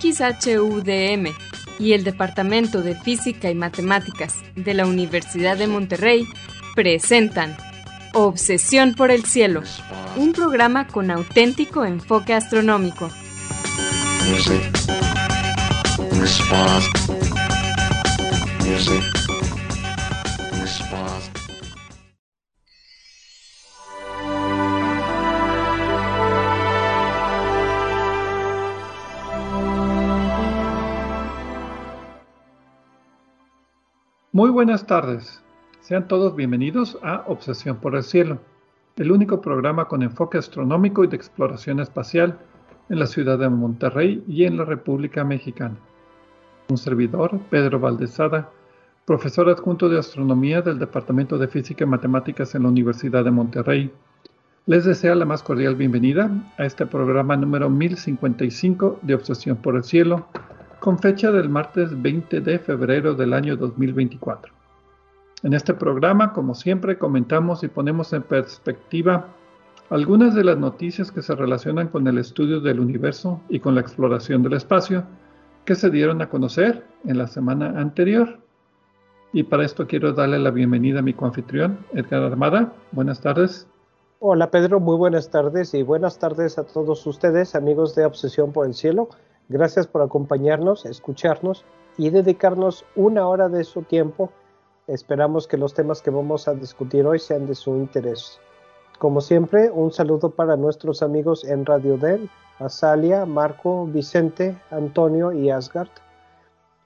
XHUDM y el Departamento de Física y Matemáticas de la Universidad de Monterrey presentan Obsesión por el Cielo, un programa con auténtico enfoque astronómico. Muy buenas tardes. Sean todos bienvenidos a Obsesión por el Cielo, el único programa con enfoque astronómico y de exploración espacial en la ciudad de Monterrey y en la República Mexicana. Un servidor, Pedro Valdezada, profesor adjunto de astronomía del Departamento de Física y Matemáticas en la Universidad de Monterrey, les desea la más cordial bienvenida a este programa número 1055 de Obsesión por el Cielo, con fecha del martes 20 de febrero del año 2024. En este programa, como siempre, comentamos y ponemos en perspectiva algunas de las noticias que se relacionan con el estudio del universo y con la exploración del espacio que se dieron a conocer en la semana anterior. Y para esto quiero darle la bienvenida a mi coanfitrión, Edgar Armada. Buenas tardes. Hola Pedro, muy buenas tardes y buenas tardes a todos ustedes, amigos de Obsesión por el Cielo. Gracias por acompañarnos, escucharnos y dedicarnos una hora de su tiempo Esperamos que los temas que vamos a discutir hoy sean de su interés. Como siempre, un saludo para nuestros amigos en Radio Den, Azalia, Marco, Vicente, Antonio y Asgard.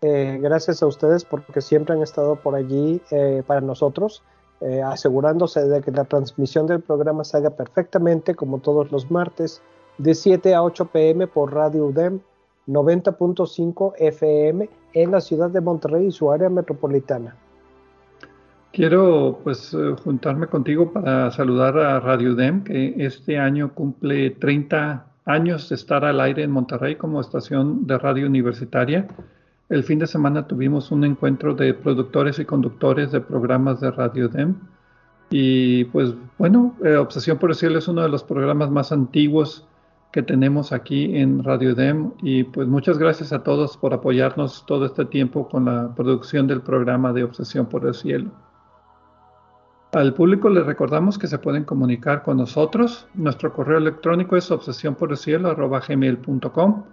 Eh, gracias a ustedes porque siempre han estado por allí eh, para nosotros, eh, asegurándose de que la transmisión del programa se haga perfectamente como todos los martes, de 7 a 8 pm por Radio UDEM 90.5 FM en la ciudad de Monterrey y su área metropolitana. Quiero pues eh, juntarme contigo para saludar a Radio DEM, que este año cumple 30 años de estar al aire en Monterrey como estación de radio universitaria. El fin de semana tuvimos un encuentro de productores y conductores de programas de Radio DEM. Y pues bueno, eh, Obsesión por el Cielo es uno de los programas más antiguos que tenemos aquí en Radio DEM. Y pues muchas gracias a todos por apoyarnos todo este tiempo con la producción del programa de Obsesión por el Cielo. Al público les recordamos que se pueden comunicar con nosotros. Nuestro correo electrónico es obsesiónporelcielo.com.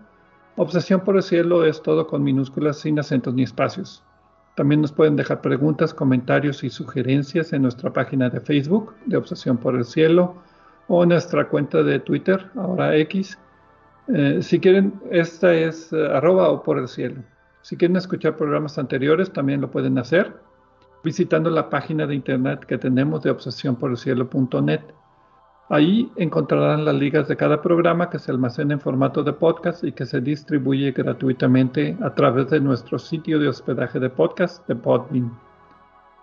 Obsesión por el cielo es todo con minúsculas, sin acentos ni espacios. También nos pueden dejar preguntas, comentarios y sugerencias en nuestra página de Facebook de Obsesión por el Cielo o nuestra cuenta de Twitter, ahora X. Eh, si quieren, esta es eh, arroba o por el cielo. Si quieren escuchar programas anteriores, también lo pueden hacer visitando la página de internet que tenemos de obsesiónporelcielo.net. Ahí encontrarán las ligas de cada programa que se almacena en formato de podcast y que se distribuye gratuitamente a través de nuestro sitio de hospedaje de podcast de Podbean.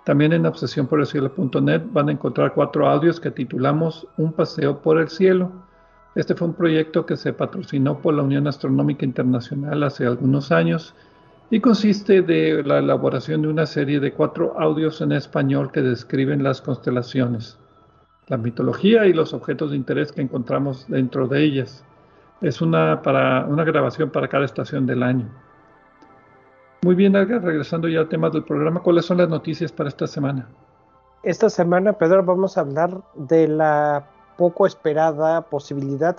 También en obsesiónporelcielo.net van a encontrar cuatro audios que titulamos Un paseo por el cielo. Este fue un proyecto que se patrocinó por la Unión Astronómica Internacional hace algunos años y consiste de la elaboración de una serie de cuatro audios en español que describen las constelaciones, la mitología y los objetos de interés que encontramos dentro de ellas. Es una, grabación para cada estación del año. Muy bien, Alga, regresando ya al tema del programa, ¿cuáles son las noticias para esta semana? Esta semana, Pedro, vamos a hablar de la poco esperada posibilidad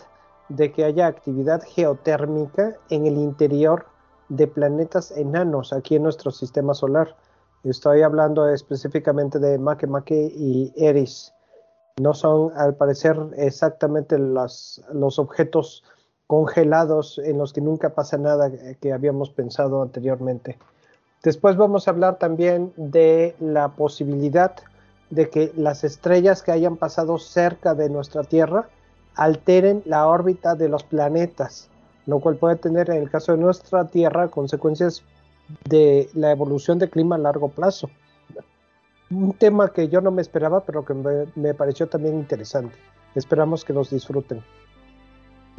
de que haya actividad geotérmica en el interior de planetas enanos aquí en nuestro sistema solar. Estoy hablando específicamente de Makemake y Eris. No son, al parecer, exactamente los objetos congelados en los que nunca pasa nada que habíamos pensado anteriormente. Después vamos a hablar también de la posibilidad de que las estrellas que hayan pasado cerca de nuestra Tierra alteren la órbita de los planetas lo cual puede tener en el caso de nuestra Tierra consecuencias de la evolución de clima a largo plazo. Un tema que yo no me esperaba, pero que me, pareció también interesante. Esperamos que nos disfruten.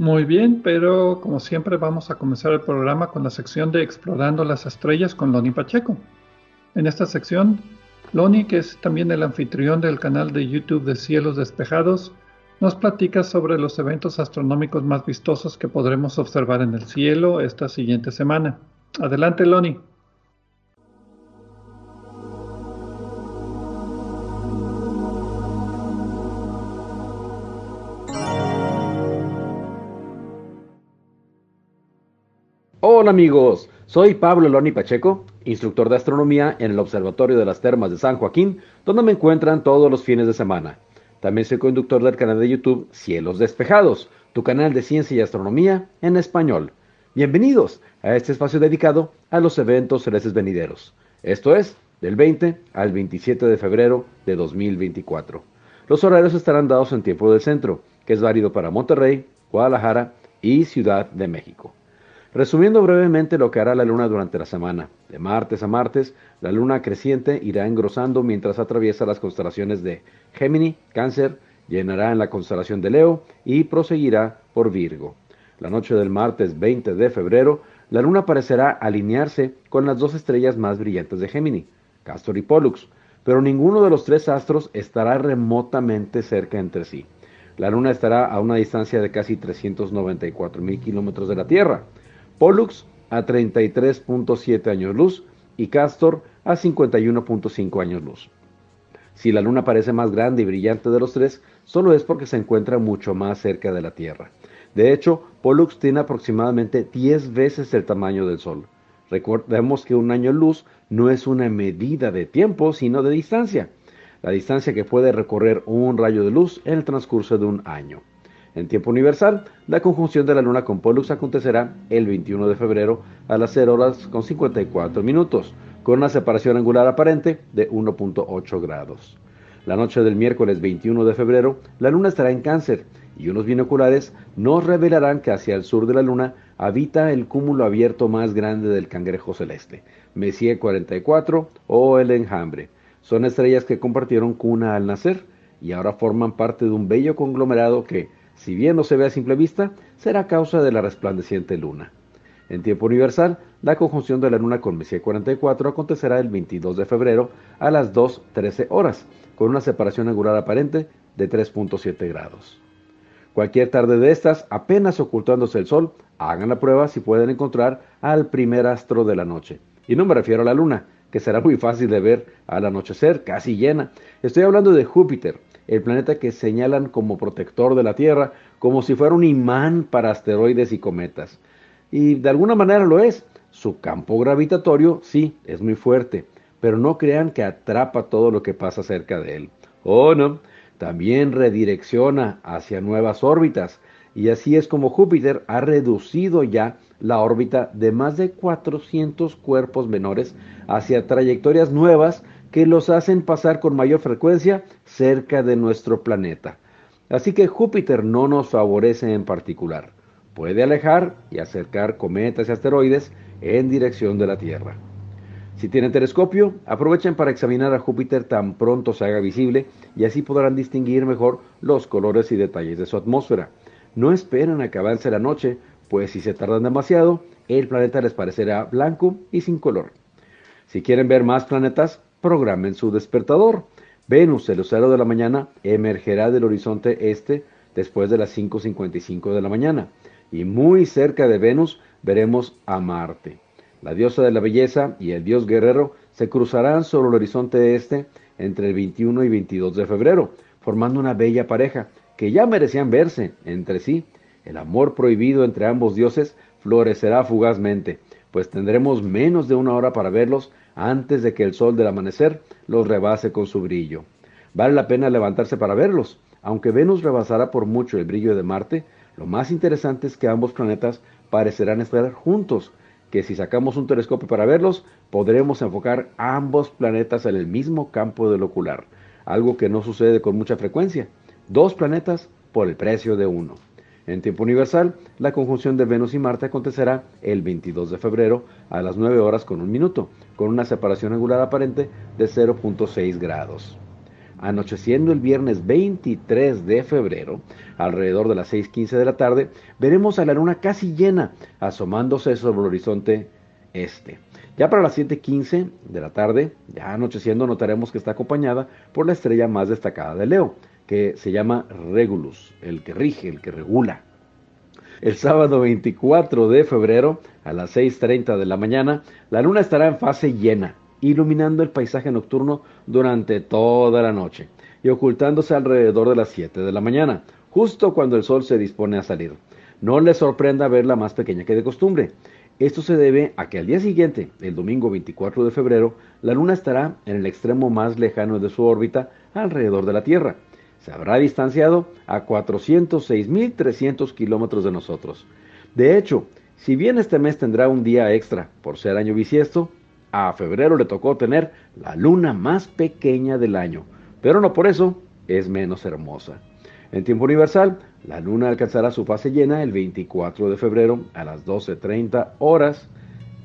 Muy bien, pero como siempre vamos a comenzar el programa con la sección de Explorando las Estrellas con Loni Pacheco. En esta sección, Loni, que es también el anfitrión del canal de YouTube de Cielos Despejados, nos platica sobre los eventos astronómicos más vistosos que podremos observar en el cielo esta siguiente semana. Adelante, Loni. Hola amigos, soy Pablo Loni Pacheco, instructor de astronomía en el Observatorio de las Termas de San Joaquín, donde me encuentran todos los fines de semana. También soy conductor del canal de YouTube Cielos Despejados, tu canal de ciencia y astronomía en español. Bienvenidos a este espacio dedicado a los eventos celestes venideros. Esto es del 20 al 27 de febrero de 2024. Los horarios estarán dados en tiempo del centro, que es válido para Monterrey, Guadalajara y Ciudad de México. Resumiendo brevemente lo que hará la luna durante la semana. De martes a martes, la luna creciente irá engrosando mientras atraviesa las constelaciones de Gémini, Cáncer, llenará en la constelación de Leo y proseguirá por Virgo. La noche del martes 20 de febrero, la luna parecerá alinearse con las dos estrellas más brillantes de Gémini, Castor y Pollux, pero ninguno de los tres astros estará remotamente cerca entre sí. La luna estará a una distancia de casi 394 mil kilómetros de la Tierra. Pollux a 33.7 años luz y Castor a 51.5 años luz. Si la Luna parece más grande y brillante de los tres, solo es porque se encuentra mucho más cerca de la Tierra. De hecho, Pollux tiene aproximadamente 10 veces el tamaño del Sol. Recordemos que un año luz no es una medida de tiempo, sino de distancia. La distancia que puede recorrer un rayo de luz en el transcurso de un año. En tiempo universal, la conjunción de la Luna con Pollux acontecerá el 21 de febrero a las 0 horas con 54 minutos, con una separación angular aparente de 1.8 grados. La noche del miércoles 21 de febrero, la Luna estará en cáncer y unos binoculares nos revelarán que hacia el sur de la Luna habita el cúmulo abierto más grande del cangrejo celeste, Messier 44 o el enjambre. Son estrellas que compartieron cuna al nacer y ahora forman parte de un bello conglomerado que, si bien no se ve a simple vista, será causa de la resplandeciente luna. En tiempo universal, la conjunción de la luna con Messier 44 acontecerá el 22 de febrero a las 2.13 horas, con una separación angular aparente de 3.7 grados. Cualquier tarde de estas, apenas ocultándose el sol, hagan la prueba si pueden encontrar al primer astro de la noche. Y no me refiero a la luna, que será muy fácil de ver al anochecer, casi llena. Estoy hablando de Júpiter, el planeta que señalan como protector de la Tierra, como si fuera un imán para asteroides y cometas. Y de alguna manera lo es. Su campo gravitatorio sí es muy fuerte, pero no crean que atrapa todo lo que pasa cerca de él. Oh, no, también redirecciona hacia nuevas órbitas, y así es como Júpiter ha reducido ya la órbita de más de 400 cuerpos menores hacia trayectorias nuevas que los hacen pasar con mayor frecuencia cerca de nuestro planeta. Así que Júpiter no nos favorece en particular. Puede alejar y acercar cometas y asteroides en dirección de la Tierra. Si tienen telescopio, aprovechen para examinar a Júpiter tan pronto se haga visible y así podrán distinguir mejor los colores y detalles de su atmósfera. No esperen a que avance la noche, pues si se tardan demasiado, el planeta les parecerá blanco y sin color. Si quieren ver más planetas, programen su despertador. Venus, el lucero de la mañana, emergerá del horizonte este después de las 5.55 de la mañana. Y muy cerca de Venus veremos a Marte. La diosa de la belleza y el dios guerrero se cruzarán sobre el horizonte este entre el 21 y 22 de febrero, formando una bella pareja que ya merecían verse entre sí. El amor prohibido entre ambos dioses florecerá fugazmente, pues tendremos menos de una hora para verlos antes de que el sol del amanecer los rebase con su brillo. Vale la pena levantarse para verlos. Aunque Venus rebasará por mucho el brillo de Marte, lo más interesante es que ambos planetas parecerán estar juntos, que si sacamos un telescopio para verlos, podremos enfocar ambos planetas en el mismo campo del ocular, algo que no sucede con mucha frecuencia. Dos planetas por el precio de uno. En tiempo universal, la conjunción de Venus y Marte acontecerá el 22 de febrero a las 9 horas con un minuto, con una separación angular aparente de 0.6 grados. Anocheciendo el viernes 23 de febrero, alrededor de las 6.15 de la tarde, veremos a la luna casi llena, asomándose sobre el horizonte este. Ya para las 7.15 de la tarde, ya anocheciendo, notaremos que está acompañada por la estrella más destacada de Leo, que se llama Regulus, el que rige, el que regula. El sábado 24 de febrero, a las 6.30 de la mañana, la luna estará en fase llena, iluminando el paisaje nocturno durante toda la noche y ocultándose alrededor de las 7 de la mañana, justo cuando el sol se dispone a salir. No les sorprenda verla más pequeña que de costumbre. Esto se debe a que al día siguiente, el domingo 24 de febrero, la Luna estará en el extremo más lejano de su órbita alrededor de la Tierra. Se habrá distanciado a 406.300 kilómetros de nosotros. De hecho, si bien este mes tendrá un día extra por ser año bisiesto, a febrero le tocó tener la luna más pequeña del año, pero no por eso es menos hermosa. En tiempo universal, la luna alcanzará su fase llena el 24 de febrero a las 12.30 horas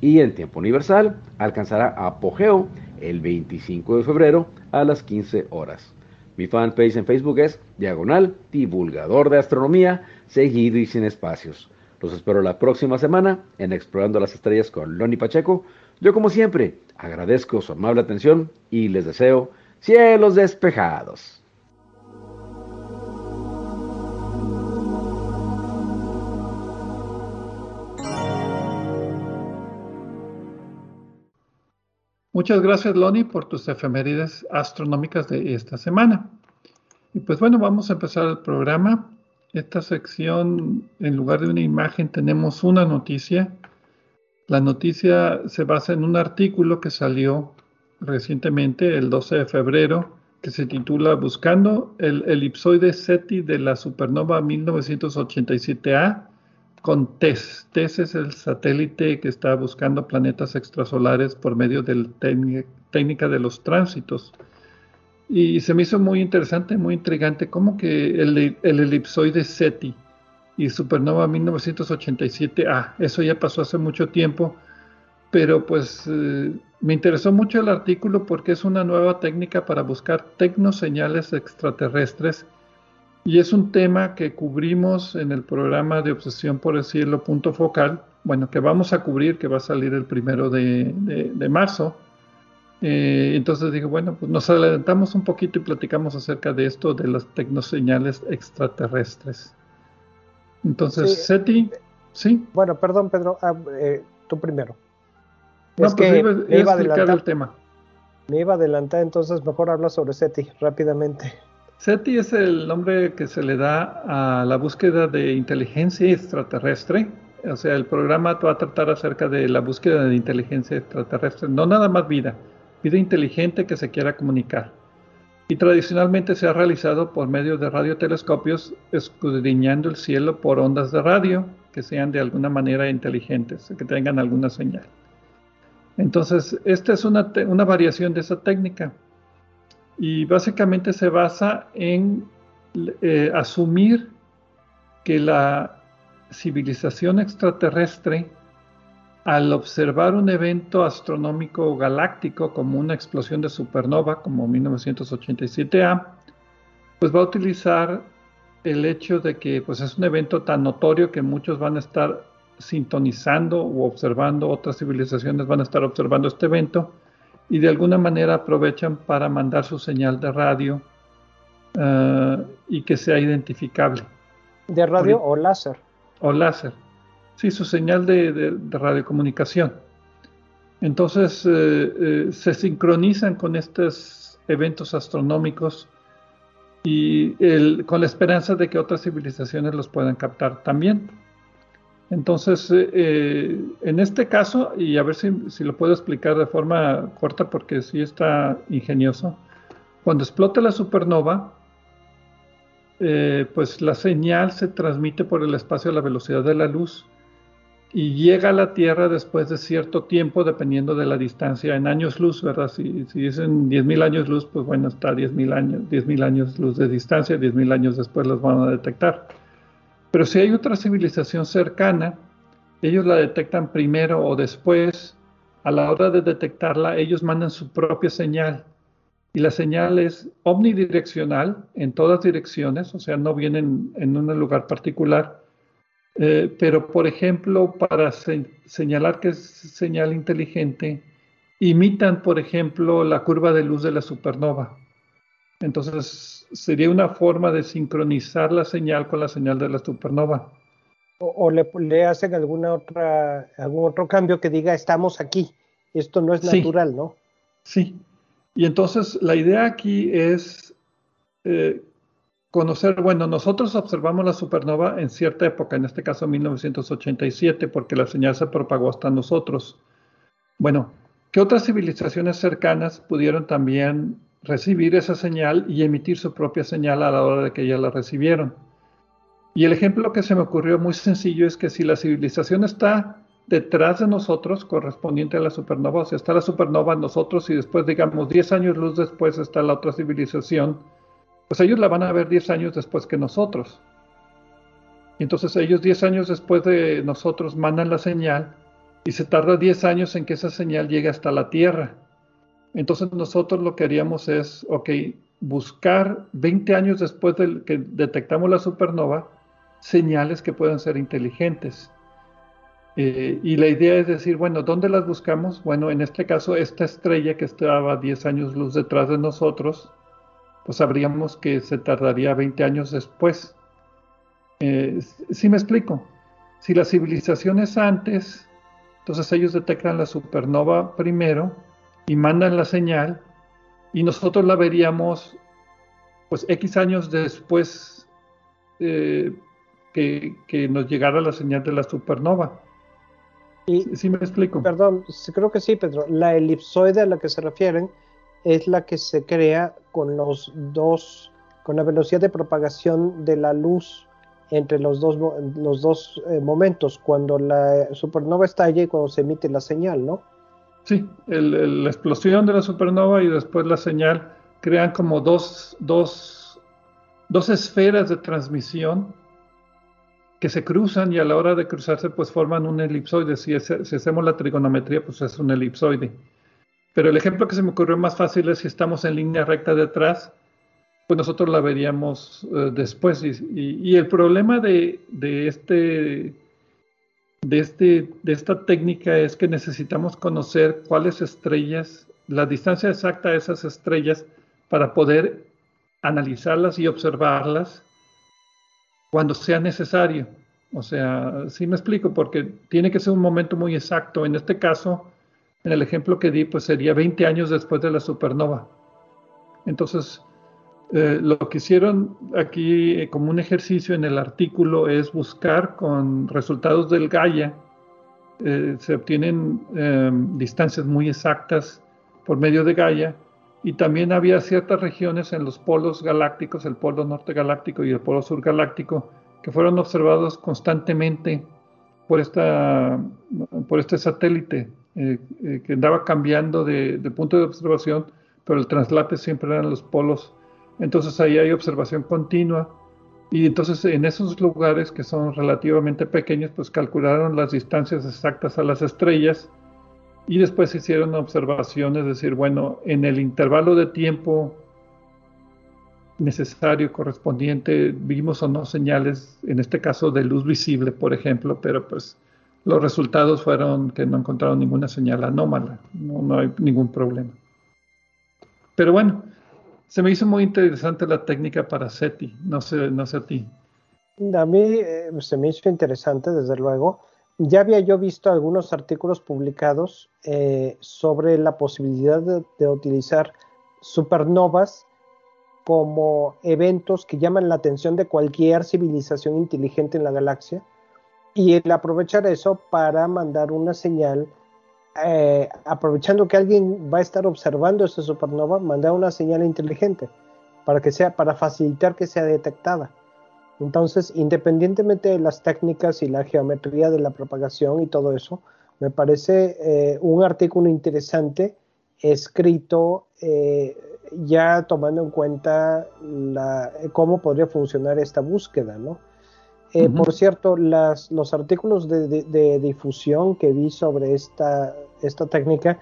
y en tiempo universal alcanzará apogeo el 25 de febrero a las 15 horas. Mi fanpage en Facebook es Diagonal Divulgador de Astronomía, seguido y sin espacios. Los espero la próxima semana en Explorando las Estrellas con Loni Pacheco. Yo como siempre agradezco su amable atención y les deseo cielos despejados. Muchas gracias, Loni, por tus efemérides astronómicas de esta semana. Y pues bueno, vamos a empezar el programa. Esta sección, en lugar de una imagen, tenemos una noticia. La noticia se basa en un artículo que salió recientemente, el 12 de febrero, que se titula Buscando el elipsoide SETI de la supernova 1987A con TESS. TESS es el satélite que está buscando planetas extrasolares por medio de la técnica de los tránsitos. Y se me hizo muy interesante, muy intrigante, cómo que el, elipsoide SETI y supernova 1987A, eso ya pasó hace mucho tiempo, pero pues eh, me interesó mucho el artículo porque es una nueva técnica para buscar tecnoseñales extraterrestres y es un tema que cubrimos en el programa de Obsesión por el Cielo, punto focal, bueno, que vamos a cubrir, que va a salir el primero de, marzo. Eh, entonces dije, bueno, pues nos adelantamos un poquito y platicamos acerca de esto, de las tecnoseñales extraterrestres. Entonces, SETI, ¿sí? Bueno, perdón, Pedro, ah, eh, tú primero. No, es pues que iba, iba a explicar el tema. Me iba a adelantar, entonces mejor habla sobre SETI rápidamente. SETI es el nombre que se le da a la búsqueda de inteligencia extraterrestre. O sea, el programa va a tratar acerca de la búsqueda de inteligencia extraterrestre, no nada más vida, vida inteligente que se quiera comunicar. Y tradicionalmente se ha realizado por medio de radiotelescopios escudriñando el cielo por ondas de radio que sean de alguna manera inteligentes, que tengan alguna señal. Entonces, esta es una, una variación de esa técnica y básicamente se basa en eh, asumir que la civilización extraterrestre, al observar un evento astronómico galáctico como una explosión de supernova como 1987A, pues va a utilizar el hecho de que pues es un evento tan notorio que muchos van a estar sintonizando o observando, otras civilizaciones van a estar observando este evento, y de alguna manera aprovechan para mandar su señal de radio eh, y que sea identificable. ¿De radio o láser? O láser. Sí, su señal de, radiocomunicación. Entonces eh, eh, se sincronizan con estos eventos astronómicos y con la esperanza de que otras civilizaciones los puedan captar también. Entonces, eh, eh, en este caso, y a ver si, lo puedo explicar de forma corta porque sí está ingenioso, cuando explota la supernova, eh, pues la señal se transmite por el espacio a la velocidad de la luz y llega a la Tierra después de cierto tiempo, dependiendo de la distancia en años luz, ¿verdad? Si, si es en 10.000 años luz, pues bueno, está 10.000 años, 10.000 años luz de distancia, 10.000 años después los van a detectar. Pero si hay otra civilización cercana, ellos la detectan primero o después. A la hora de detectarla, ellos mandan su propia señal. Y la señal es omnidireccional en todas direcciones, o sea, no vienen en un lugar particular. Eh, pero, por ejemplo, para señalar que es señal inteligente, imitan, por ejemplo, la curva de luz de la supernova. Entonces sería una forma de sincronizar la señal con la señal de la supernova. O, le, hacen alguna otra, algún otro cambio que diga estamos aquí. Esto no es natural, ¿no? Sí. Y entonces la idea aquí es eh, conocer, bueno, nosotros observamos la supernova en cierta época, en este caso 1987, porque la señal se propagó hasta nosotros. Bueno, ¿qué otras civilizaciones cercanas pudieron también recibir esa señal y emitir su propia señal a la hora de que ya la recibieron? Y el ejemplo que se me ocurrió muy sencillo es que si la civilización está detrás de nosotros, correspondiente a la supernova, o sea, está la supernova nosotros y después, digamos, 10 años luz después está la otra civilización, pues ellos la van a ver 10 años después que nosotros. Entonces ellos 10 años después de nosotros mandan la señal y se tarda 10 años en que esa señal llegue hasta la Tierra. Entonces nosotros lo que haríamos es, ok, buscar 20 años después de que detectamos la supernova, señales que puedan ser inteligentes. Eh, y la idea es decir, bueno, ¿dónde las buscamos? Bueno, en este caso, esta estrella que estaba 10 años luz detrás de nosotros, pues sabríamos que se tardaría 20 años después. Eh, si me explico, si la civilización es antes, entonces ellos detectan la supernova primero y mandan la señal y nosotros la veríamos pues X años después eh, que, que, nos llegara la señal de la supernova. Y, ¿Sí me explico? Perdón, creo que sí, Pedro. La elipsoide a la que se refieren es la que se crea con los dos, con la velocidad de propagación de la luz entre los dos, los dos eh, momentos, cuando la supernova estalla y cuando se emite la señal, ¿no? Sí, la explosión de la supernova y después la señal crean como dos, dos, dos esferas de transmisión que se cruzan y a la hora de cruzarse pues forman un elipsoide. Si, si hacemos la trigonometría pues es un elipsoide. Pero el ejemplo que se me ocurrió más fácil es si estamos en línea recta detrás, pues nosotros la veríamos eh, después. Y, el problema de, este, de, este, de esta técnica es que necesitamos conocer cuáles estrellas, la distancia exacta de esas estrellas para poder analizarlas y observarlas cuando sea necesario. O sea, sí me explico, porque tiene que ser un momento muy exacto. En este caso, en el ejemplo que di, pues sería 20 años después de la supernova. Entonces, eh, lo que hicieron aquí eh, como un ejercicio en el artículo es buscar con resultados del Gaia, eh, se obtienen em, distancias muy exactas por medio de Gaia, y también había ciertas regiones en los polos galácticos, el polo norte galáctico y el polo sur galáctico, que fueron observados constantemente por, esta, por este satélite que andaba cambiando de, punto de observación, pero el traslape siempre eran los polos. Entonces ahí hay observación continua. Y entonces en esos lugares que son relativamente pequeños, pues calcularon las distancias exactas a las estrellas y después hicieron observaciones, es decir, bueno, en el intervalo de tiempo necesario correspondiente vimos o no señales, en este caso de luz visible, por ejemplo, pero pues los resultados fueron que no encontraron ninguna señal anómala, no, hay ningún problema. Pero bueno, se me hizo muy interesante la técnica para SETI, no sé, no sé a ti. A mí eh, se me hizo interesante, desde luego. Ya había yo visto algunos artículos publicados eh, sobre la posibilidad de, utilizar supernovas como eventos que llaman la atención de cualquier civilización inteligente en la galaxia y el aprovechar eso para mandar una señal, eh, aprovechando que alguien va a estar observando esa supernova, mandar una señal inteligente para que sea, para facilitar que sea detectada. Entonces, independientemente de las técnicas y la geometría de la propagación y todo eso, me parece eh, un artículo interesante escrito eh, ya tomando en cuenta la, cómo podría funcionar esta búsqueda, ¿no? Eh, por cierto, las, los artículos de, difusión que vi sobre esta, esta técnica,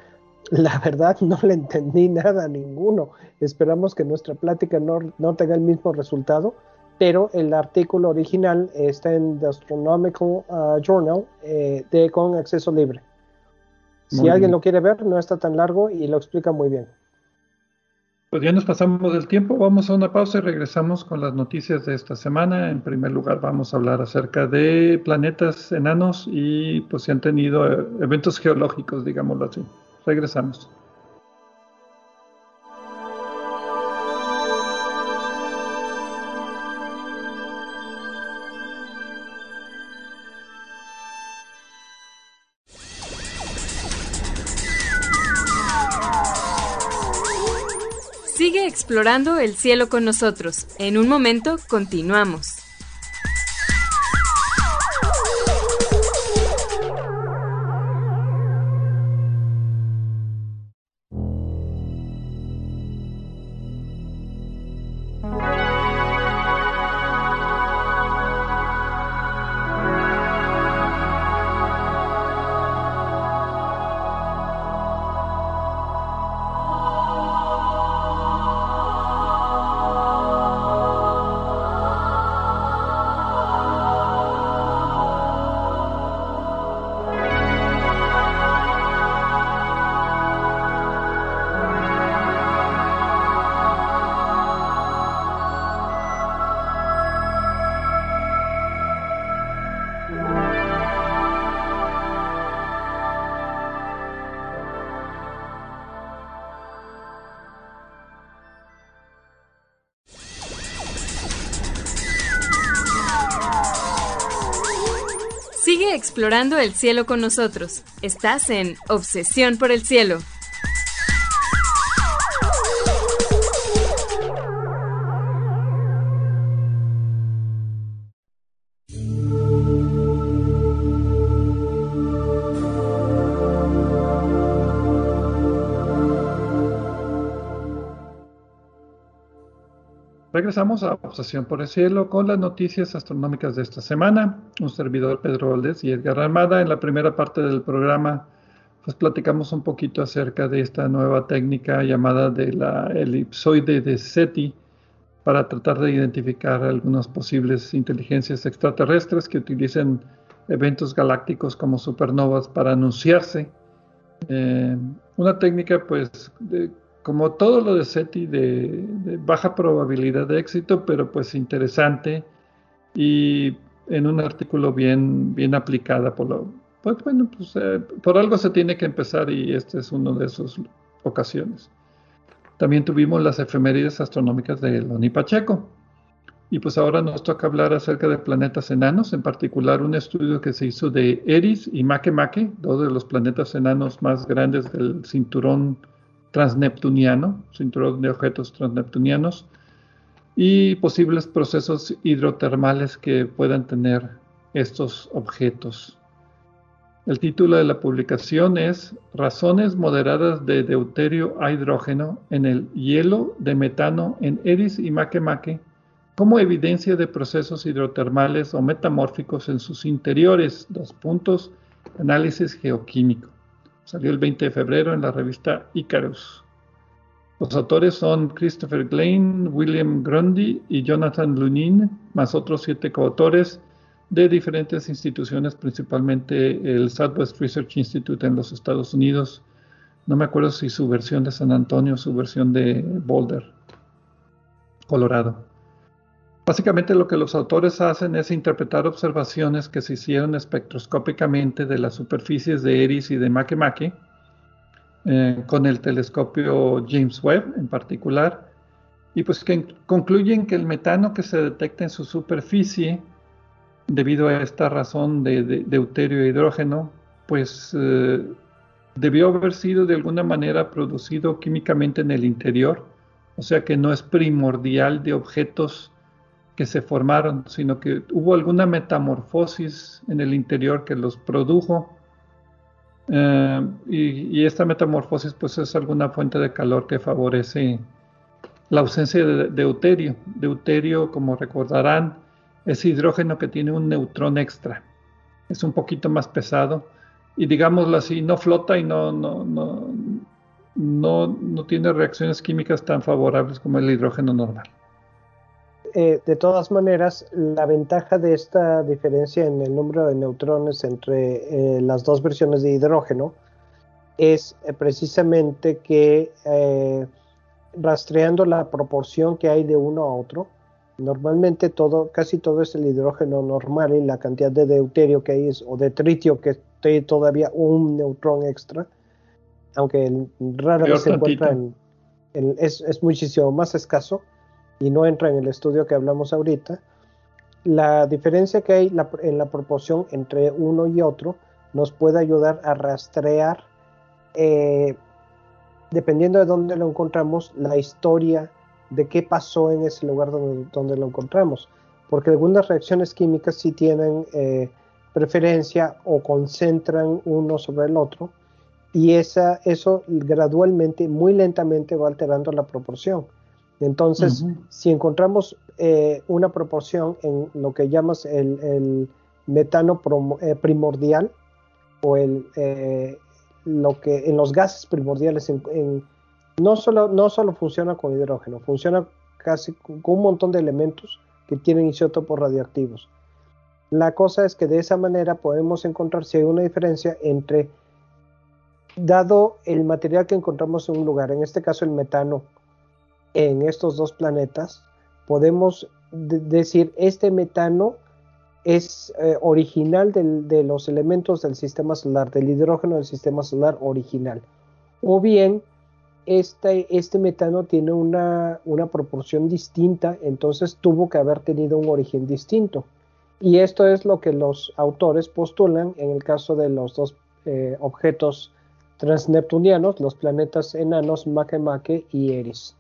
la verdad no le entendí nada a ninguno. Esperamos que nuestra plática no, no tenga el mismo resultado, pero el artículo original está en The Astronomical uh, Journal eh, de, con acceso libre. si alguien lo quiere ver, no está tan largo y lo explica muy bien. Pues ya nos pasamos del tiempo, vamos a una pausa y regresamos con las noticias de esta semana. En primer lugar vamos a hablar acerca de planetas enanos y pues si han tenido eh, eventos geológicos, digámoslo así. Regresamos. Explorando el cielo con nosotros. En un momento, continuamos. Explorando el cielo con nosotros. Estás en Obsesión por el Cielo. Regresamos a Obsesión por el Cielo con las noticias astronómicas de esta semana. Un servidor Pedro Valdés y Edgar Armada. En la primera parte del programa, pues platicamos un poquito acerca de esta nueva técnica llamada de la elipsoide de SETI para tratar de identificar algunas posibles inteligencias extraterrestres que utilicen eventos galácticos como supernovas para anunciarse. Eh, una técnica, pues, de, como todo lo de SETI, de, baja probabilidad de éxito, pero pues interesante y en un artículo bien, bien aplicada por pues bueno, pues eh, por algo se tiene que empezar y este es uno de esas ocasiones. También tuvimos las efemérides astronómicas de Loni Pacheco. Y pues ahora nos toca hablar acerca de planetas enanos, en particular un estudio que se hizo de Eris y Makemake, dos de los planetas enanos más grandes del cinturón transneptuniano, cinturón de objetos transneptunianos, y posibles procesos hidrotermales que puedan tener estos objetos. El título de la publicación es Razones moderadas de deuterio a hidrógeno en el hielo de metano en Eris y Makemake como evidencia de procesos hidrotermales o metamórficos en sus interiores. Dos puntos. Análisis geoquímico. Salió el 20 de febrero en la revista Icarus. Los autores son Christopher Glain, William Grundy y Jonathan Lunin, más otros siete coautores de diferentes instituciones, principalmente el Southwest Research Institute en los Estados Unidos. No me acuerdo si su versión de San Antonio o su versión de Boulder, Colorado. Básicamente lo que los autores hacen es interpretar observaciones que se hicieron espectroscópicamente de las superficies de Eris y de Makemake eh, con el telescopio James Webb en particular, y pues que concluyen que el metano que se detecta en su superficie, debido a esta razón de, deuterio e hidrógeno, pues eh, debió haber sido de alguna manera producido químicamente en el interior, o sea que no es primordial de objetos que se formaron, sino que hubo alguna metamorfosis en el interior que los produjo. Eh, y, esta metamorfosis pues es alguna fuente de calor que favorece la ausencia de deuterio. Deuterio, como recordarán, es hidrógeno que tiene un neutrón extra. Es un poquito más pesado y digámoslo así, no flota y no, no, no, no, no tiene reacciones químicas tan favorables como el hidrógeno normal. Eh, de todas maneras, la ventaja de esta diferencia en el número de neutrones entre eh, las dos versiones de hidrógeno es eh, precisamente que rastreando la proporción que hay de uno a otro. Normalmente todo, casi todo es el hidrógeno normal y la cantidad de deuterio que hay es, o de tritio que esté todavía un neutrón extra, aunque rara vez se encuentra en, es, es, muchísimo más escaso y no entra en el estudio que hablamos ahorita. La diferencia que hay en la proporción entre uno y otro nos puede ayudar a rastrear eh, dependiendo de dónde lo encontramos, la historia de qué pasó en ese lugar donde, lo encontramos. Porque algunas reacciones químicas sí tienen eh, preferencia o concentran uno sobre el otro y esa, eso gradualmente, muy lentamente va alterando la proporción. Entonces, si encontramos eh, una proporción en lo que llamas el, metano eh, primordial o el, lo que en los gases primordiales no, solo, no solo funciona con hidrógeno, funciona casi con un montón de elementos que tienen isótopos radioactivos. La cosa es que de esa manera podemos encontrar si hay una diferencia entre, dado el material que encontramos en un lugar, en este caso el metano, en estos dos planetas, podemos decir este metano es eh, original de los elementos del sistema solar, del hidrógeno del sistema solar original. O bien, este, este metano tiene una, proporción distinta, entonces tuvo que haber tenido un origen distinto. Y esto es lo que los autores postulan en el caso de los dos eh, objetos transneptunianos, los planetas enanos Makemake y Eris.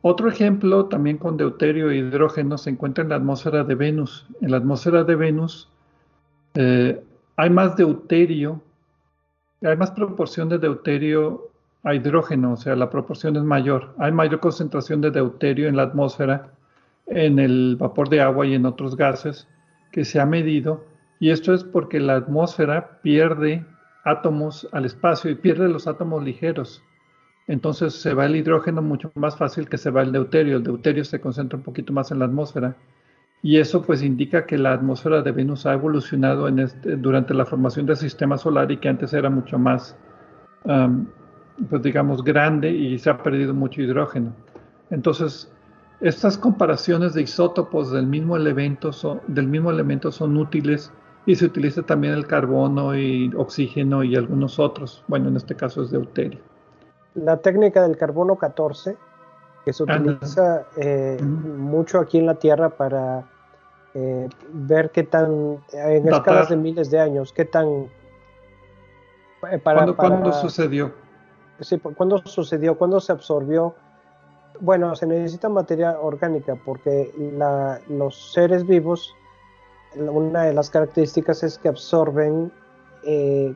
Otro ejemplo, también con deuterio e hidrógeno, se encuentra en la atmósfera de Venus. En la atmósfera de Venus eh, hay más deuterio, hay más proporción de deuterio a hidrógeno, o sea, la proporción es mayor. Hay mayor concentración de deuterio en la atmósfera, en el vapor de agua y en otros gases que se ha medido. Y esto es porque la atmósfera pierde átomos al espacio y pierde los átomos ligeros. Entonces se va el hidrógeno mucho más fácil que se va el deuterio. El deuterio se concentra un poquito más en la atmósfera. Y eso pues indica que la atmósfera de Venus ha evolucionado este, durante la formación del sistema solar y que antes era mucho más, pues digamos, grande y se ha perdido mucho hidrógeno. Entonces, estas comparaciones de isótopos del mismo elemento son, del mismo elemento son útiles y se utiliza también el carbono y oxígeno y algunos otros. Bueno, en este caso es deuterio la técnica del carbono 14, que se utiliza eh, mucho aquí en la Tierra para eh, ver qué tan, en escalas de miles de años, qué tan... Eh, para, ¿Cuándo, sucedió? Sí, ¿cuándo sucedió? ¿Cuándo se absorbió? Bueno, se necesita materia orgánica porque los seres vivos, una de las características es que absorben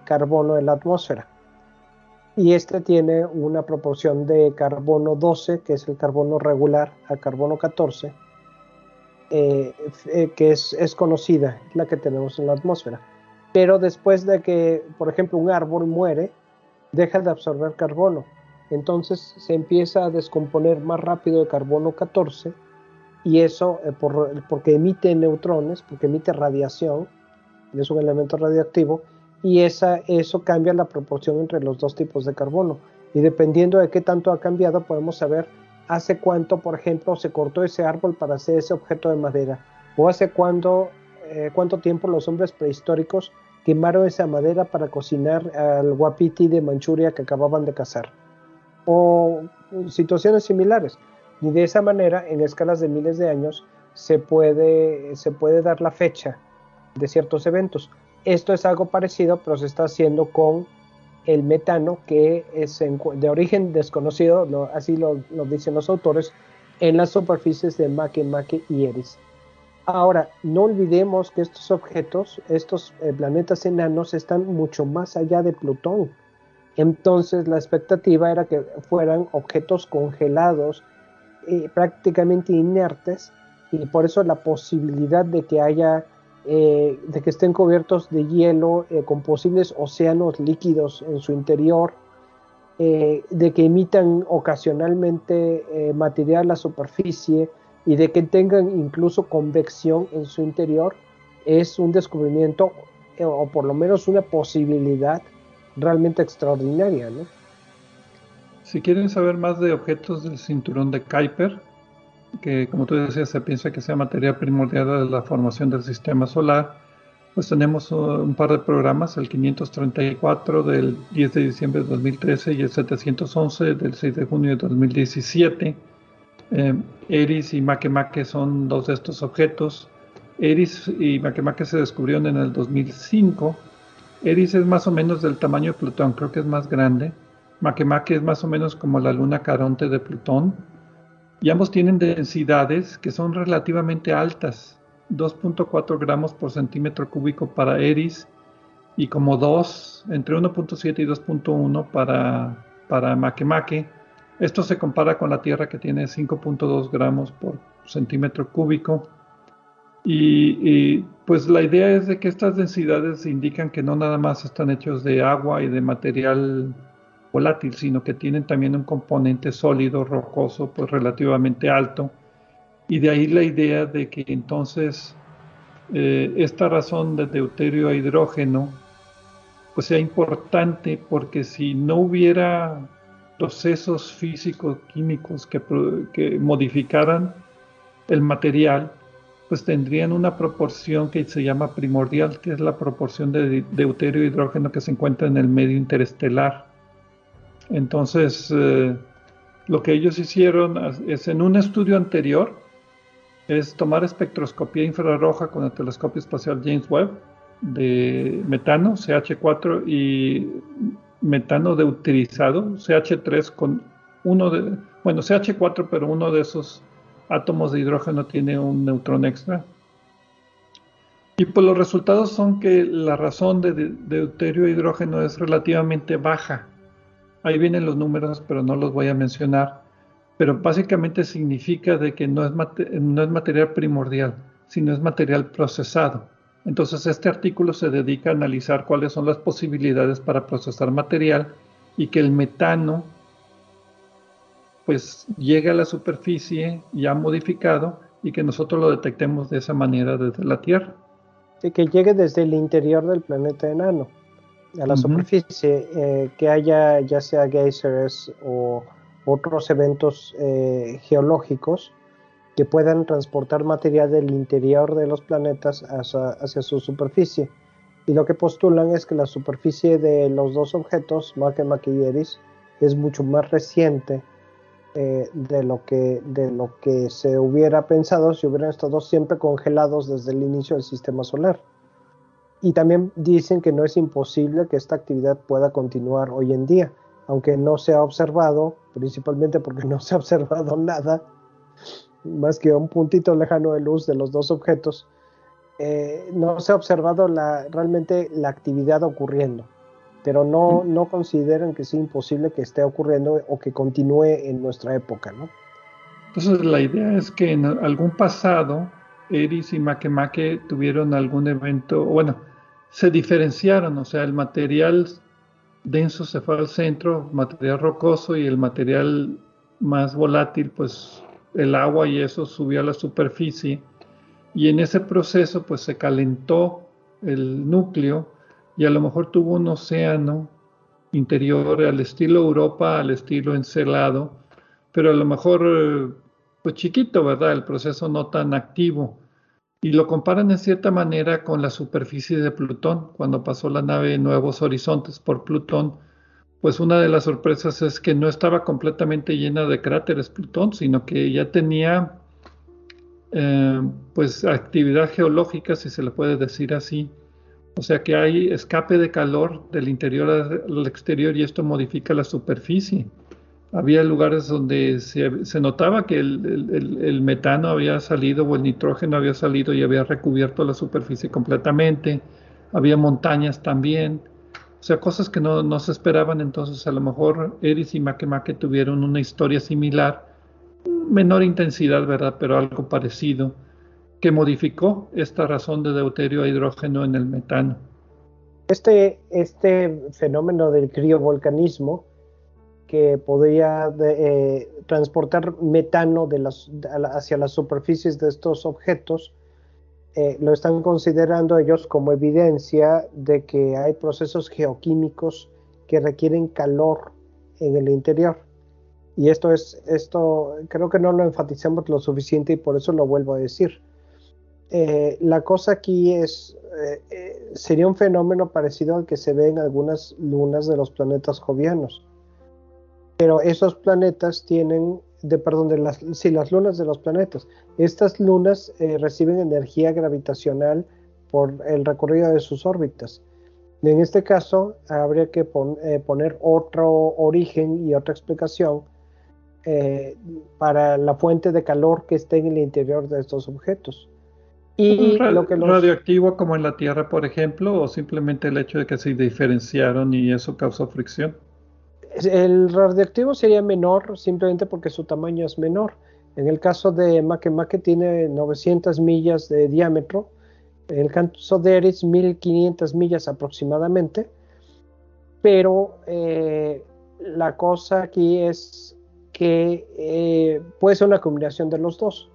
carbono en la atmósfera y este tiene una proporción de carbono 12, que es el carbono regular, a carbono 14, eh, que es, es, conocida, la que tenemos en la atmósfera. Pero después de que, por ejemplo, un árbol muere, deja de absorber carbono. Entonces se empieza a descomponer más rápido el carbono 14 y eso eh, porque emite neutrones, porque emite radiación, es un elemento radioactivo, y esa, eso cambia la proporción entre los dos tipos de carbono. Y dependiendo de qué tanto ha cambiado, podemos saber hace cuánto, por ejemplo, se cortó ese árbol para hacer ese objeto de madera, o hace cuánto, eh, cuánto tiempo los hombres prehistóricos quemaron esa madera para cocinar al guapiti de Manchuria que acababan de cazar, o situaciones similares. Y de esa manera, en escalas de miles de años, se puede, se puede dar la fecha de ciertos eventos. Esto es algo parecido, pero se está haciendo con el metano, que es de origen desconocido, así lo, dicen los autores, en las superficies de Makemake y Eris. Ahora, no olvidemos que estos objetos, estos eh, planetas enanos, están mucho más allá de Plutón. Entonces, la expectativa era que fueran objetos congelados, eh, prácticamente inertes, y por eso la posibilidad de que haya eh, de que estén cubiertos de hielo eh, con posibles océanos líquidos en su interior, eh, de que emitan ocasionalmente material a la superficie y de que tengan incluso convección en su interior, es un descubrimiento o por lo menos una posibilidad realmente extraordinaria. Si quieren saber más de objetos del cinturón de Kuiper, que como tú decías se piensa que sea materia primordial de la formación del sistema solar, pues tenemos un par de programas, el 534 del 10 de diciembre de 2013 y el 711 del 6 de junio de 2017. Eh, Eris y Makemake son dos de estos objetos. Eris y Makemake se descubrieron en el 2005. Eris es más o menos del tamaño de Plutón, creo que es más grande. Makemake es más o menos como la luna Caronte de Plutón. Y ambos tienen densidades que son relativamente altas, 2.4 gramos por centímetro cúbico para Eris y como 2, entre 1.7 y 2.1 para, para Makemake. Esto se compara con la Tierra que tiene 5.2 gramos por centímetro cúbico. Y, pues la idea es de que estas densidades indican que no nada más están hechos de agua y de material volátil, sino que tienen también un componente sólido, rocoso, pues relativamente alto y de ahí la idea de que entonces eh, esta razón de deuterio a hidrógeno pues sea importante porque si no hubiera procesos físicos químicos que, que modificaran el material, pues tendrían una proporción que se llama primordial, que es la proporción de deuterio hidrógeno que se encuentra en el medio interestelar. Entonces, eh, lo que ellos hicieron es en un estudio anterior, es tomar espectroscopía infrarroja con el telescopio espacial James Webb de metano, CH4, y metano deuterizado, CH3 con uno de, bueno, CH4, pero uno de esos átomos de hidrógeno tiene un neutrón extra. Y pues los resultados son que la razón de, deuterio hidrógeno es relativamente baja. Ahí vienen los números, pero no los voy a mencionar pero básicamente significa de que no es, material primordial, sino es material procesado. Entonces este artículo se dedica a analizar cuáles son las posibilidades para procesar material y que el metano pues llegue a la superficie ya modificado y que nosotros lo detectemos de esa manera desde la Tierra. Y que llegue desde el interior del planeta enano a la superficie, eh, que haya ya sea geysers o otros eventos eh, geológicos que puedan transportar material del interior de los planetas hacia, su superficie. Y lo que postulan es que la superficie de los dos objetos, Makemake y Eris, es mucho más reciente eh, de, lo que, de lo que se hubiera pensado si hubieran estado siempre congelados desde el inicio del sistema solar. Y también dicen que no es imposible que esta actividad pueda continuar hoy en día, aunque no se ha observado, principalmente porque no se ha observado nada, más que un puntito lejano de luz de los dos objetos, eh, no se ha observado la, realmente la actividad ocurriendo, pero no, no consideran que sea imposible que esté ocurriendo o que continúe en nuestra época, ¿no? Entonces la idea es que en algún pasado Eris y Makemake tuvieron algún evento, bueno, se diferenciaron, o sea, el material denso se fue al centro, material rocoso y el material más volátil, pues el agua y eso subió a la superficie y en ese proceso pues se calentó el núcleo y a lo mejor tuvo un océano interior al estilo Europa, al estilo encelado, pero a lo mejor pues chiquito, ¿verdad? El proceso no tan activo y lo comparan en cierta manera con la superficie de Plutón. Cuando pasó la nave Nuevos Horizontes por Plutón, pues una de las sorpresas es que no estaba completamente llena de cráteres Plutón, sino que ya tenía eh, pues actividad geológica, si se le puede decir así. O sea que hay escape de calor del interior al exterior y esto modifica la superficie había lugares donde se, notaba que el, metano había salido o el nitrógeno había salido y había recubierto la superficie completamente. Había montañas también. O sea, cosas que no, se esperaban. Entonces, a lo mejor Eris y Makemake tuvieron una historia similar, menor intensidad, ¿verdad? Pero algo parecido, que modificó esta razón de deuterio a hidrógeno en el metano. Este, este fenómeno del criovolcanismo que podría eh, transportar metano hacia las superficies de estos objetos, eh, lo están considerando ellos como evidencia de que hay procesos geoquímicos que requieren calor en el interior. Y esto es, esto creo que no lo enfatizamos lo suficiente y por eso lo vuelvo a decir. Eh, la cosa aquí es, sería un fenómeno parecido al que se ve en algunas lunas de los planetas jovianos. Pero esos planetas tienen, de, perdón, de las, sí, las lunas de los planetas. Estas lunas reciben energía gravitacional por el recorrido de sus órbitas. En este caso, habría que poner otro origen y otra explicación eh, para la fuente de calor que esté en el interior de estos objetos. Y lo que radioactivo como en la Tierra, por ejemplo, o simplemente el hecho de que se diferenciaron y eso causó fricción. El radioactivo sería menor simplemente porque su tamaño es menor. En el caso de Makemake tiene 900 millas de diámetro, en el caso de Eris 1500 millas aproximadamente, pero eh, la cosa aquí es que eh, puede ser una combinación de los dos.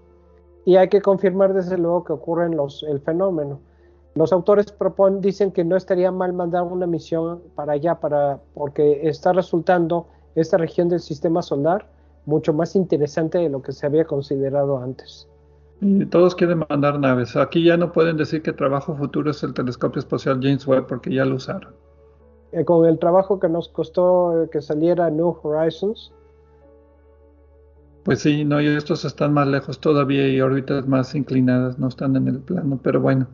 Y hay que confirmar desde luego que ocurre en los, el fenómeno. Los autores proponen, dicen que no estaría mal mandar una misión para allá, para, porque está resultando esta región del sistema solar mucho más interesante de lo que se había considerado antes. Y todos quieren mandar naves. Aquí ya no pueden decir que trabajo futuro es el telescopio espacial James Webb porque ya lo usaron. Eh, con el trabajo que nos costó eh, que saliera New Horizons, pues sí, no, y estos están más lejos todavía y órbitas más inclinadas, no están en el plano, pero bueno.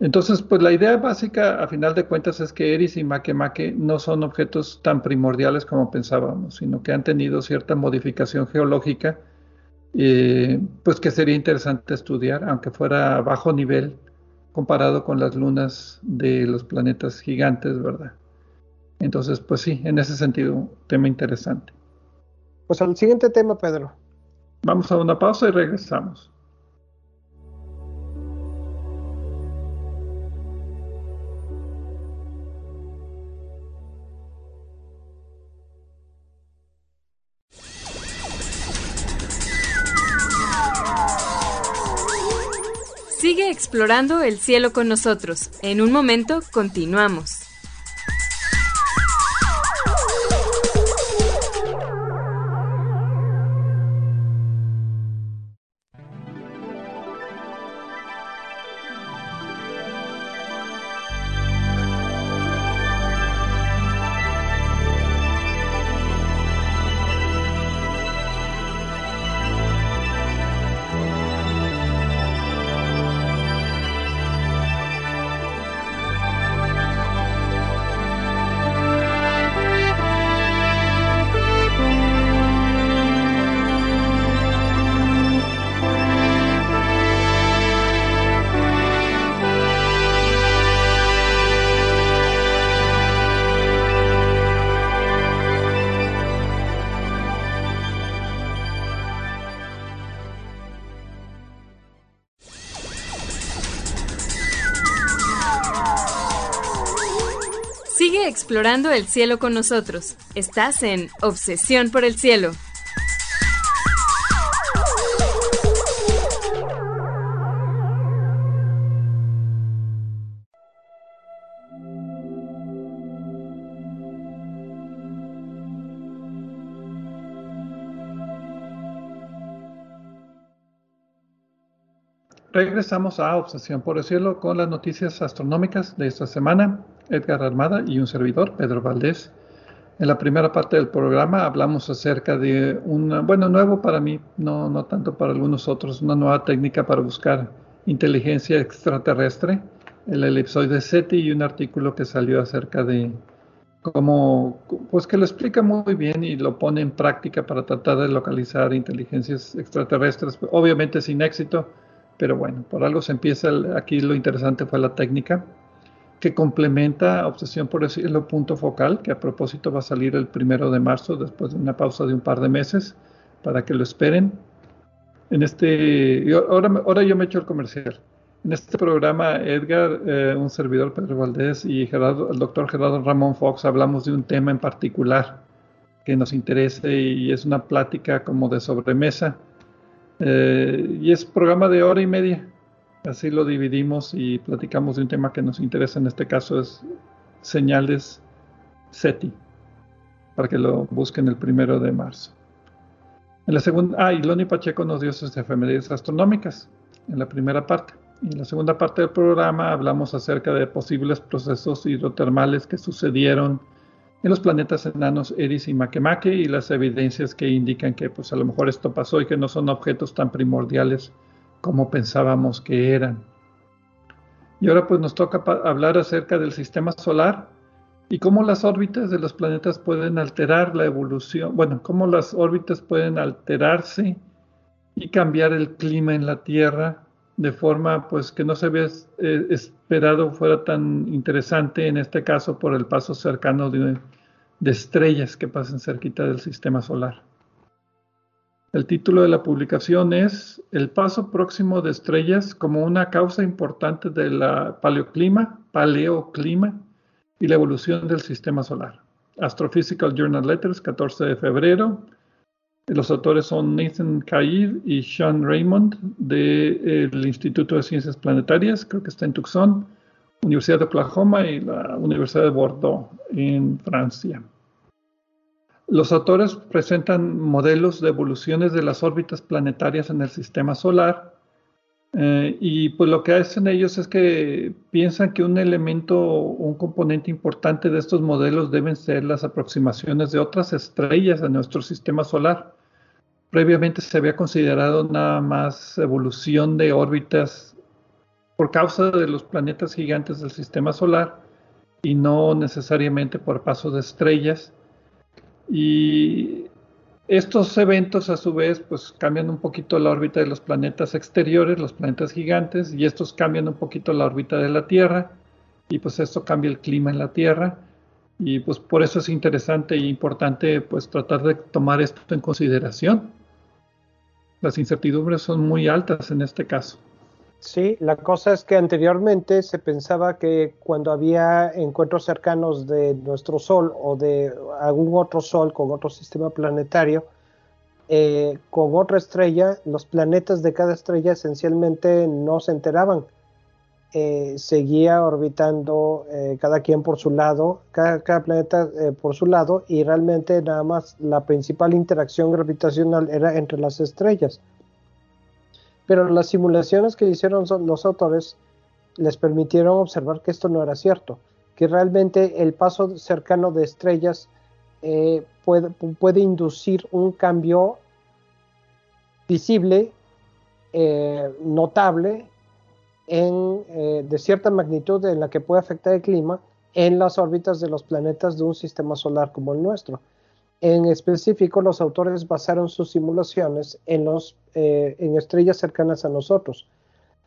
Entonces, pues la idea básica, a final de cuentas, es que Eris y Makemake no son objetos tan primordiales como pensábamos, sino que han tenido cierta modificación geológica, eh, pues que sería interesante estudiar, aunque fuera a bajo nivel comparado con las lunas de los planetas gigantes, ¿verdad? Entonces, pues sí, en ese sentido, tema interesante. Pues al siguiente tema, Pedro. Vamos a una pausa y regresamos. Sigue explorando el cielo con nosotros. En un momento continuamos. Explorando el cielo con nosotros. Estás en Obsesión por el Cielo. Regresamos a Obsesión por el Cielo con las noticias astronómicas de esta semana. Edgar Armada y un servidor, Pedro Valdés. En la primera parte del programa hablamos acerca de un, bueno, nuevo para mí, no, no tanto para algunos otros, una nueva técnica para buscar inteligencia extraterrestre, el elipsoide SETI y un artículo que salió acerca de cómo, pues que lo explica muy bien y lo pone en práctica para tratar de localizar inteligencias extraterrestres, obviamente sin éxito pero bueno, por algo se empieza, aquí lo interesante fue la técnica, que complementa Obsesión por decirlo punto focal, que a propósito va a salir el primero de marzo, después de una pausa de un par de meses, para que lo esperen. En este, ahora, ahora yo me echo el comercial. En este programa, Edgar, eh, un servidor Pedro Valdés y Gerardo, el doctor Gerardo Ramón Fox hablamos de un tema en particular que nos interese y es una plática como de sobremesa eh, y es programa de hora y media. Así lo dividimos y platicamos de un tema que nos interesa. En este caso es señales SETI, para que lo busquen el primero de marzo. En la segunda, ah, y Loni Pacheco nos dio sus efemérides astronómicas en la primera parte. Y en la segunda parte del programa hablamos acerca de posibles procesos hidrotermales que sucedieron en los planetas enanos Eris y Makemake y las evidencias que indican que pues a lo mejor esto pasó y que no son objetos tan primordiales como pensábamos que eran. Y ahora pues nos toca hablar acerca del sistema solar y cómo las órbitas de los planetas pueden alterar la evolución, bueno, cómo las órbitas pueden alterarse y cambiar el clima en la Tierra de forma pues que no se había eh, esperado fuera tan interesante en este caso por el paso cercano de, estrellas que pasen cerquita del sistema solar. El título de la publicación es El paso próximo de estrellas como una causa importante de la paleoclima, paleoclima y la evolución del sistema solar. Astrophysical Journal Letters, 14 de febrero. Los autores son Nathan Cair y Sean Raymond del Instituto de Ciencias Planetarias, creo que está en Tucson, Universidad de Oklahoma y la Universidad de Bordeaux en Francia. Los autores presentan modelos de evoluciones de las órbitas planetarias en el sistema solar eh, y pues lo que hacen ellos es que piensan que un elemento, un componente importante de estos modelos deben ser las aproximaciones de otras estrellas a nuestro sistema solar. Previamente se había considerado nada más evolución de órbitas por causa de los planetas gigantes del sistema solar y no necesariamente por paso de estrellas. Y estos eventos a su vez pues cambian un poquito la órbita de los planetas exteriores, los planetas gigantes, y estos cambian un poquito la órbita de la Tierra, y pues esto cambia el clima en la Tierra, y pues por eso es interesante e importante pues tratar de tomar esto en consideración. Las incertidumbres son muy altas en este caso. Sí, la cosa es que anteriormente se pensaba que cuando había encuentros cercanos de nuestro Sol o de algún otro Sol con otro sistema planetario, eh, con otra estrella, los planetas de cada estrella esencialmente no se enteraban. Eh, seguía orbitando eh, cada quien por su lado, cada, cada planeta por su lado, y realmente nada más la principal interacción gravitacional era entre las estrellas pero las simulaciones que hicieron los autores les permitieron observar que esto no era cierto, que realmente el paso cercano de estrellas eh, puede, inducir un cambio visible, eh, notable, eh, de cierta magnitud en la que puede afectar el clima en las órbitas de los planetas de un sistema solar como el nuestro. En específico, los autores basaron sus simulaciones en, los, eh, en estrellas cercanas a nosotros,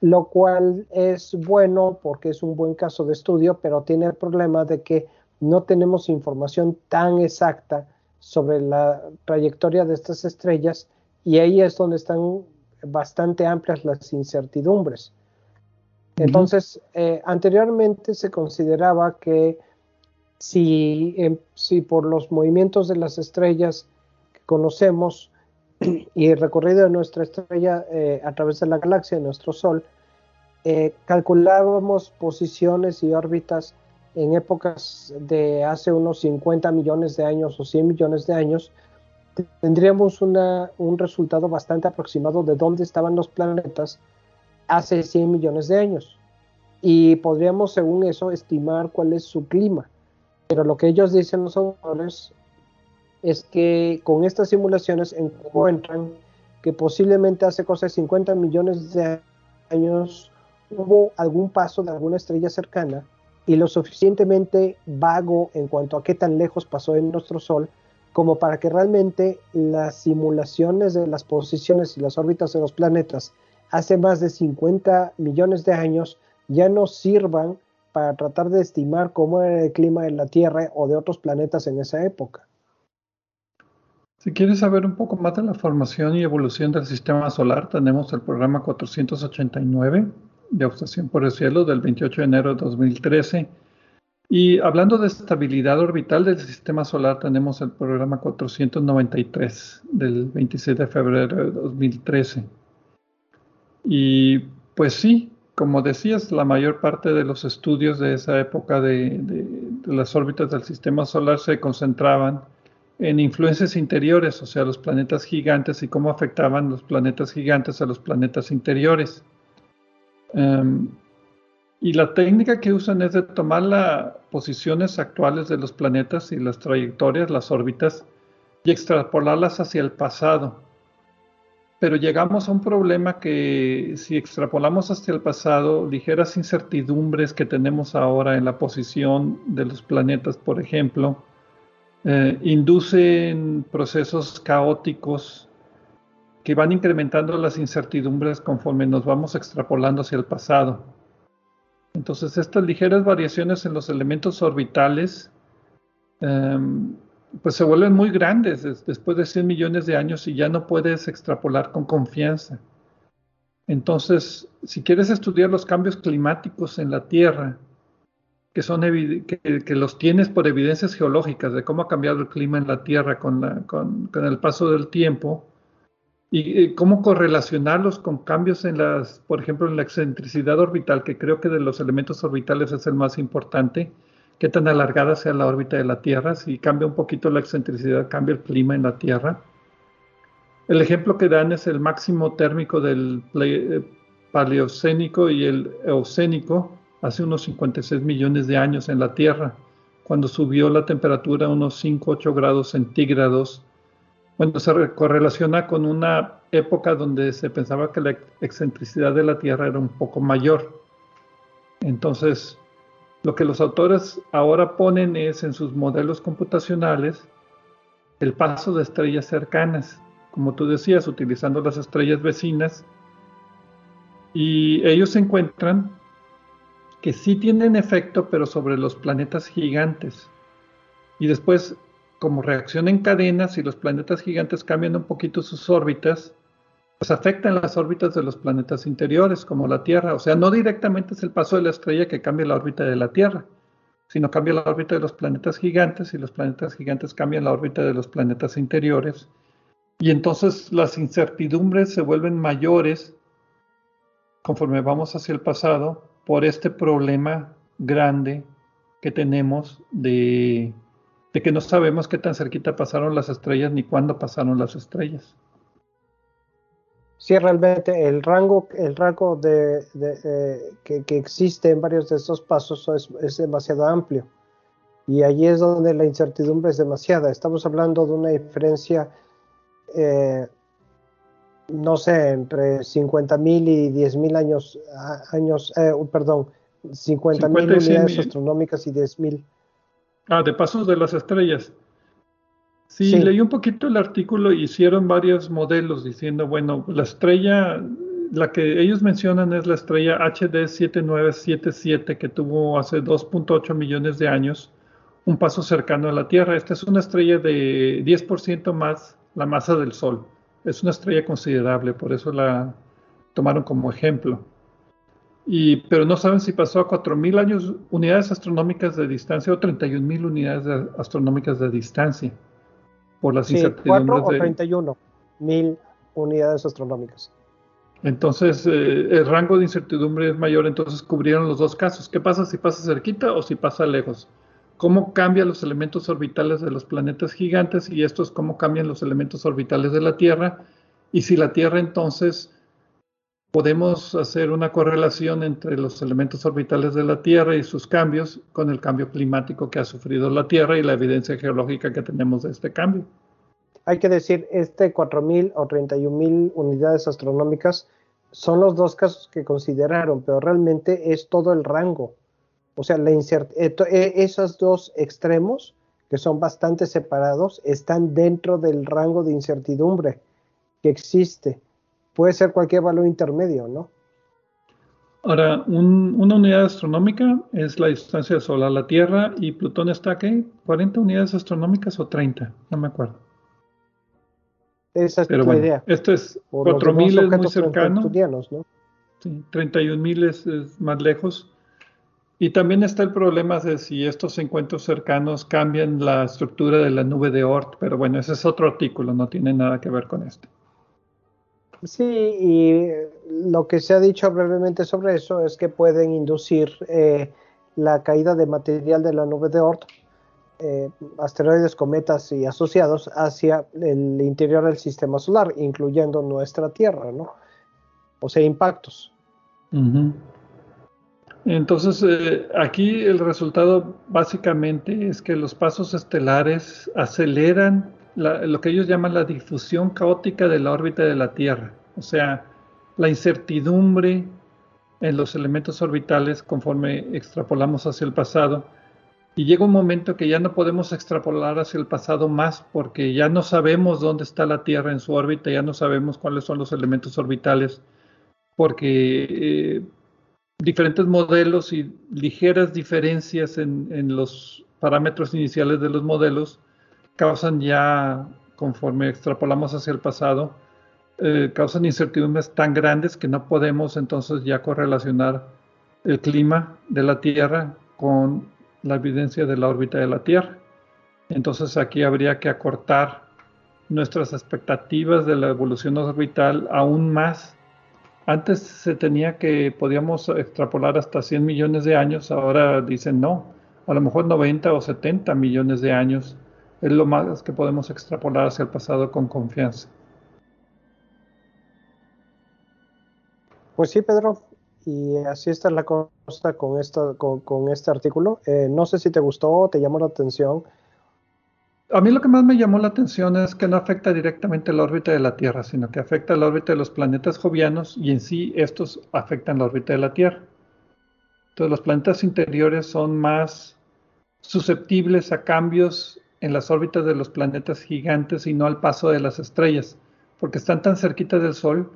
lo cual es bueno porque es un buen caso de estudio, pero tiene el problema de que no tenemos información tan exacta sobre la trayectoria de estas estrellas y ahí es donde están bastante amplias las incertidumbres. Entonces, eh, anteriormente se consideraba que Em, si, por los movimientos de las estrellas que conocemos y el recorrido de nuestra estrella eh, a través de la galaxia, de nuestro Sol, eh, calculábamos posiciones y órbitas en épocas de hace unos 50 millones de años o 100 millones de años, tendríamos un resultado bastante aproximado de dónde estaban los planetas hace 100 millones de años. Y podríamos, según eso, estimar cuál es su clima. Pero lo que ellos dicen los autores es que con estas simulaciones encuentran que posiblemente hace cosas de 50 millones de años hubo algún paso de alguna estrella cercana y lo suficientemente vago en cuanto a qué tan lejos pasó en nuestro Sol como para que realmente las simulaciones de las posiciones y las órbitas de los planetas hace más de 50 millones de años ya no sirvan para tratar de estimar cómo era el clima de la Tierra o de otros planetas en esa época. Si quieres saber un poco más de la formación y evolución del sistema solar, tenemos el programa 489 de observación por el cielo del 28 de enero de 2013. Y hablando de estabilidad orbital del sistema solar, tenemos el programa 493 del 26 de febrero de 2013. Y pues sí, como decías, la mayor parte de los estudios de esa época de, las órbitas del sistema solar se concentraban en influencias interiores, o sea, los planetas gigantes y cómo afectaban los planetas gigantes a los planetas interiores. Em, y la técnica que usan es de tomar las posiciones actuales de los planetas y las trayectorias, las órbitas, y extrapolarlas hacia el pasado. Pero llegamos a un problema que si extrapolamos hacia el pasado, ligeras incertidumbres que tenemos ahora en la posición de los planetas, por ejemplo, eh, inducen procesos caóticos que van incrementando las incertidumbres conforme nos vamos extrapolando hacia el pasado. Entonces, estas ligeras variaciones en los elementos orbitales em, pues se vuelven muy grandes después de 100 millones de años y ya no puedes extrapolar con confianza. Entonces, si quieres estudiar los cambios climáticos en la Tierra, que, son que, los tienes por evidencias geológicas de cómo ha cambiado el clima en la Tierra con, el paso del tiempo, y, cómo correlacionarlos con cambios en las, por ejemplo, en la excentricidad orbital, que creo que de los elementos orbitales es el más importante, qué tan alargada sea la órbita de la Tierra, si cambia un poquito la excentricidad, cambia el clima en la Tierra. El ejemplo que dan es el máximo térmico del eh, paleocénico y el eocénico hace unos 56 millones de años en la Tierra, cuando subió la temperatura a unos 5-8 grados centígrados. Bueno, se correlaciona con una época donde se pensaba que la excentricidad de la Tierra era un poco mayor. Entonces, lo que los autores ahora ponen es en sus modelos computacionales el paso de estrellas cercanas, como tú decías, utilizando las estrellas vecinas. Y ellos encuentran que sí tienen efecto, pero sobre los planetas gigantes. Y después, como reacción en cadena, si los planetas gigantes cambian un poquito sus órbitas, pues afectan las órbitas de los planetas interiores, como la Tierra. O sea, no directamente es el paso de la estrella que cambia la órbita de la Tierra, sino cambia la órbita de los planetas gigantes y los planetas gigantes cambian la órbita de los planetas interiores. Y entonces las incertidumbres se vuelven mayores conforme vamos hacia el pasado por este problema grande que tenemos de, de que no sabemos qué tan cerquita pasaron las estrellas ni cuándo pasaron las estrellas. Sí, realmente el rango, el rango de, eh, que, existe en varios de estos pasos es, demasiado amplio. Y allí es donde la incertidumbre es demasiada. Estamos hablando de una diferencia, eh, no sé, entre 50.000 y 10.000 años, años eh, perdón, 50.000 unidades astronómicas y 10.000. Ah, de pasos de las estrellas. Sí, leí un poquito el artículo y hicieron varios modelos diciendo, bueno, la estrella, la que ellos mencionan es la estrella HD 7977 que tuvo hace 2.8 millones de años un paso cercano a la Tierra. Esta es una estrella de 10% más la masa del Sol. Es una estrella considerable, por eso la tomaron como ejemplo. Y, pero no saben si pasó a 4.000 años unidades astronómicas de distancia o 31.000 unidades astronómicas de distancia por las sí, 4 o 31 mil unidades astronómicas. Entonces, eh, el rango de incertidumbre es mayor, entonces cubrieron los dos casos. ¿Qué pasa si pasa cerquita o si pasa lejos? ¿Cómo cambian los elementos orbitales de los planetas gigantes y estos cómo cambian los elementos orbitales de la Tierra? Y si la Tierra entonces podemos hacer una correlación entre los elementos orbitales de la Tierra y sus cambios con el cambio climático que ha sufrido la Tierra y la evidencia geológica que tenemos de este cambio. Hay que decir, este 4.000 o 31.000 unidades astronómicas son los dos casos que consideraron, pero realmente es todo el rango. O sea, la eh, eh, esos dos extremos, que son bastante separados, están dentro del rango de incertidumbre que existe puede ser cualquier valor intermedio, ¿no? Ahora, una unidad astronómica es la distancia del Sol a la Tierra y Plutón está ¿qué? 40 unidades astronómicas o 30, no me acuerdo. Esa es Pero la idea. Esto es 4000 es muy cercano. ¿no? Sí, 31000 es, es más lejos. Y también está el problema de si estos encuentros cercanos cambian la estructura de la nube de Oort, pero bueno, ese es otro artículo, no tiene nada que ver con este. Sí, y lo que se ha dicho brevemente sobre eso es que pueden inducir eh, la caída de material de la nube de Oort eh, asteroides, cometas y asociados hacia el interior del sistema solar, incluyendo nuestra Tierra, ¿no? O sea, impactos. Entonces, eh, aquí el resultado básicamente es que los pasos estelares aceleran lo que ellos llaman la difusión caótica de la órbita de la Tierra, o sea, la incertidumbre en los elementos orbitales conforme extrapolamos hacia el pasado. Y llega un momento que ya no podemos extrapolar hacia el pasado más porque ya no sabemos dónde está la Tierra en su órbita, ya no sabemos cuáles son los elementos orbitales, porque eh, diferentes modelos y ligeras diferencias en, los parámetros iniciales de los modelos causan ya, conforme extrapolamos hacia el pasado, eh, causan incertidumbres tan grandes que no podemos entonces ya correlacionar el clima de la Tierra con la evidencia de la órbita de la Tierra. Entonces aquí habría que acortar nuestras expectativas de la evolución orbital aún más antes se tenía que podíamos extrapolar hasta 100 millones de años, ahora dicen no, a lo mejor 90 o 70 millones de años es lo más que podemos extrapolar hacia el pasado con confianza. Pues sí, Pedro, y así está la cosa con, esto, con, este artículo. Eh, no sé si te gustó, te llamó la atención a mí lo que más me llamó la atención es que no afecta directamente la órbita de la Tierra, sino que afecta la órbita de los planetas jovianos y en sí estos afectan la órbita de la Tierra. Entonces los planetas interiores son más susceptibles a cambios en las órbitas de los planetas gigantes y no al paso de las estrellas, porque están tan cerquita del Sol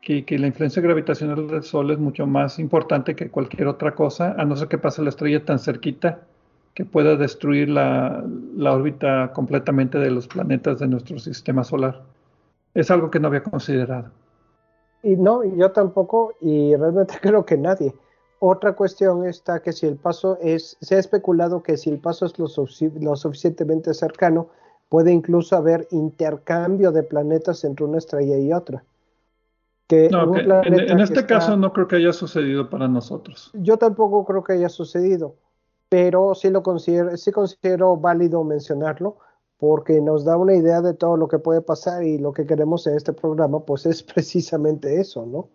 que, que, la influencia gravitacional del Sol es mucho más importante que cualquier otra cosa, a no ser que pase la estrella tan cerquita que pueda destruir la, órbita completamente de los planetas de nuestro sistema solar. Es algo que no había considerado. Y no, yo tampoco, y realmente creo que nadie. Otra cuestión está que si el paso es, se ha especulado que si el paso es lo, suficientemente cercano, puede incluso haber intercambio de planetas entre una estrella y otra. Que en, este caso no creo que haya sucedido para nosotros. Yo tampoco creo que haya sucedido pero sí lo considero, sí considero válido mencionarlo porque nos da una idea de todo lo que puede pasar y lo que queremos en este programa pues es precisamente eso, ¿no?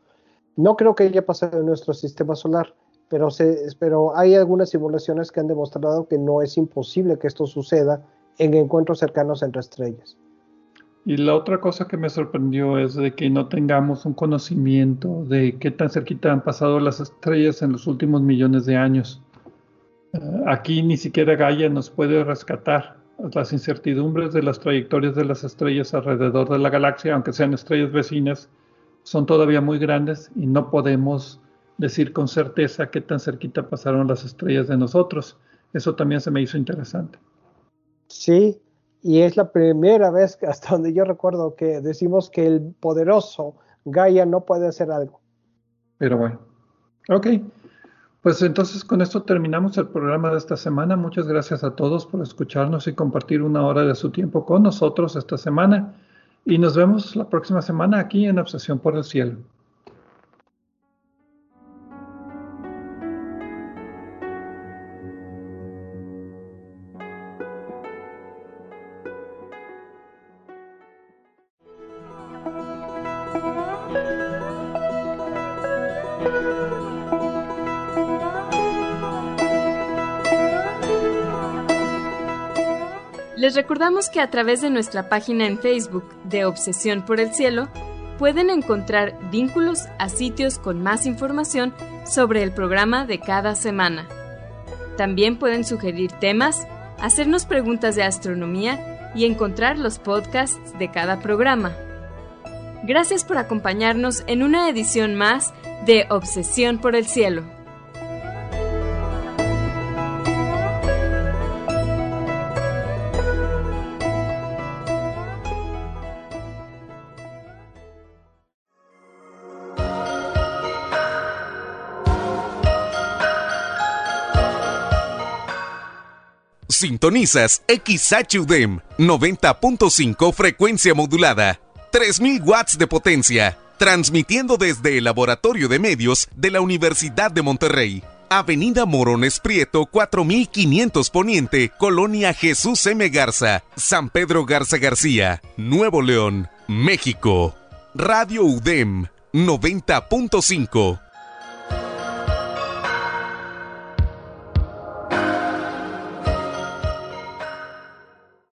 No creo que haya pasado en nuestro sistema solar, pero, hay algunas simulaciones que han demostrado que no es imposible que esto suceda en encuentros cercanos entre estrellas. Y la otra cosa que me sorprendió es de que no tengamos un conocimiento de qué tan cerquita han pasado las estrellas en los últimos millones de años. Aquí ni siquiera Gaia nos puede rescatar. Las incertidumbres de las trayectorias de las estrellas alrededor de la galaxia, aunque sean estrellas vecinas, son todavía muy grandes y no podemos decir con certeza qué tan cerquita pasaron las estrellas de nosotros. Eso también se me hizo interesante. Sí, y es la primera vez hasta donde yo recuerdo que decimos que el poderoso Gaia no puede hacer algo. Pero bueno, ok. Pues entonces con esto terminamos el programa de esta semana. Muchas gracias a todos por escucharnos y compartir una hora de su tiempo con nosotros esta semana. Y nos vemos la próxima semana aquí en Obsesión por el Cielo. Recordamos que a través de nuestra página en Facebook de Obsesión por el Cielo pueden encontrar vínculos a sitios con más información sobre el programa de cada semana. También pueden sugerir temas, hacernos preguntas de astronomía y encontrar los podcasts de cada programa. Gracias por acompañarnos en una edición más de Obsesión por el Cielo. Sintonizas XHUDEM 90.5 frecuencia modulada, 3000 watts de potencia, transmitiendo desde el Laboratorio de Medios de la Universidad de Monterrey. Avenida Morones Prieto, 4500 Poniente, Colonia Jesús M. Garza, San Pedro Garza García, Nuevo León, México. Radio UDEM 90.5